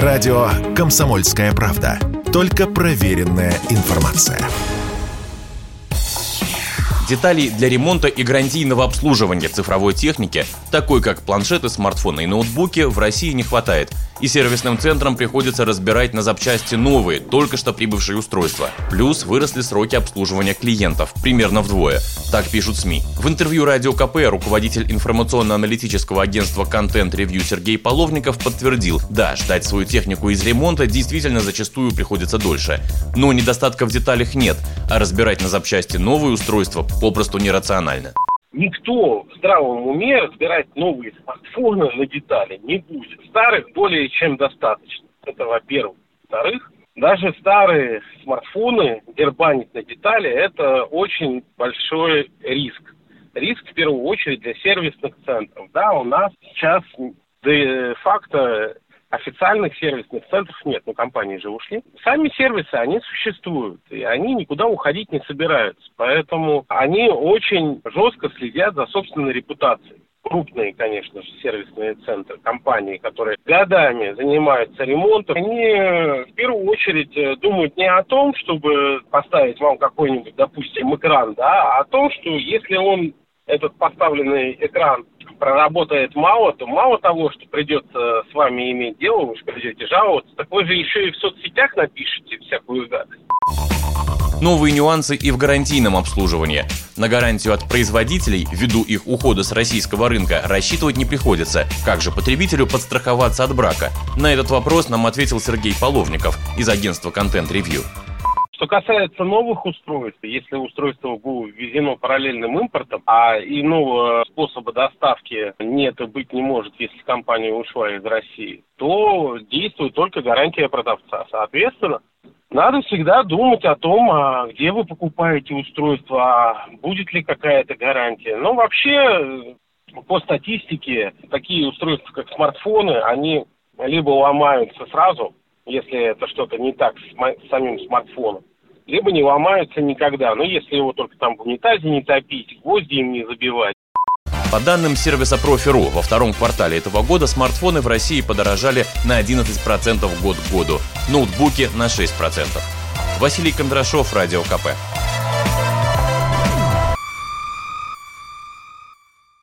Радио «Комсомольская правда». Только проверенная информация. Деталей для ремонта и гарантийного обслуживания цифровой техники, такой как планшеты, смартфоны и ноутбуки, в России не хватает – и сервисным центрам приходится разбирать на запчасти новые, только что прибывшие устройства. Плюс выросли сроки обслуживания клиентов, примерно вдвое. Так пишут СМИ. В интервью Радио КП руководитель информационно-аналитического агентства Content Review Сергей Половников подтвердил, да, ждать свою технику из ремонта действительно зачастую приходится дольше. Но недостатков в деталях нет, а разбирать на запчасти новые устройства попросту нерационально никто в здравом уме разбирать новые смартфоны на детали не будет. Старых более чем достаточно. Это во-первых. Во-вторых, даже старые смартфоны дербанить на детали – это очень большой риск. Риск в первую очередь для сервисных центров. Да, у нас сейчас де-факто официальных сервисных центров нет, но компании же ушли. Сами сервисы, они существуют, и они никуда уходить не собираются. Поэтому они очень жестко следят за собственной репутацией крупные, конечно же, сервисные центры, компании, которые годами занимаются ремонтом, они в первую очередь э, думают не о том, чтобы поставить вам какой-нибудь, допустим, экран, да, а о том, что если он, этот поставленный экран, проработает мало, то мало того, что придется с вами иметь дело, вы же придете жаловаться, так вы же еще и в соцсетях напишите всякую гадость. Новые нюансы и в гарантийном обслуживании. На гарантию от производителей, ввиду их ухода с российского рынка, рассчитывать не приходится. Как же потребителю подстраховаться от брака? На этот вопрос нам ответил Сергей Половников из агентства Content Review. Что касается новых устройств, если устройство ввезено параллельным импортом, а иного способа доставки нет и быть не может, если компания ушла из России, то действует только гарантия продавца. Соответственно, надо всегда думать о том, а где вы покупаете устройство, а будет ли какая-то гарантия. Но вообще, по статистике, такие устройства, как смартфоны, они либо ломаются сразу, если это что-то не так с самим смартфоном, либо не ломаются никогда. Но если его только там в унитазе не топить, гвозди им не забивать. По данным сервиса Профи.ру, во втором квартале этого года смартфоны в России подорожали на 11% год к году, ноутбуки на 6%. Василий Кондрашов, Радио КП.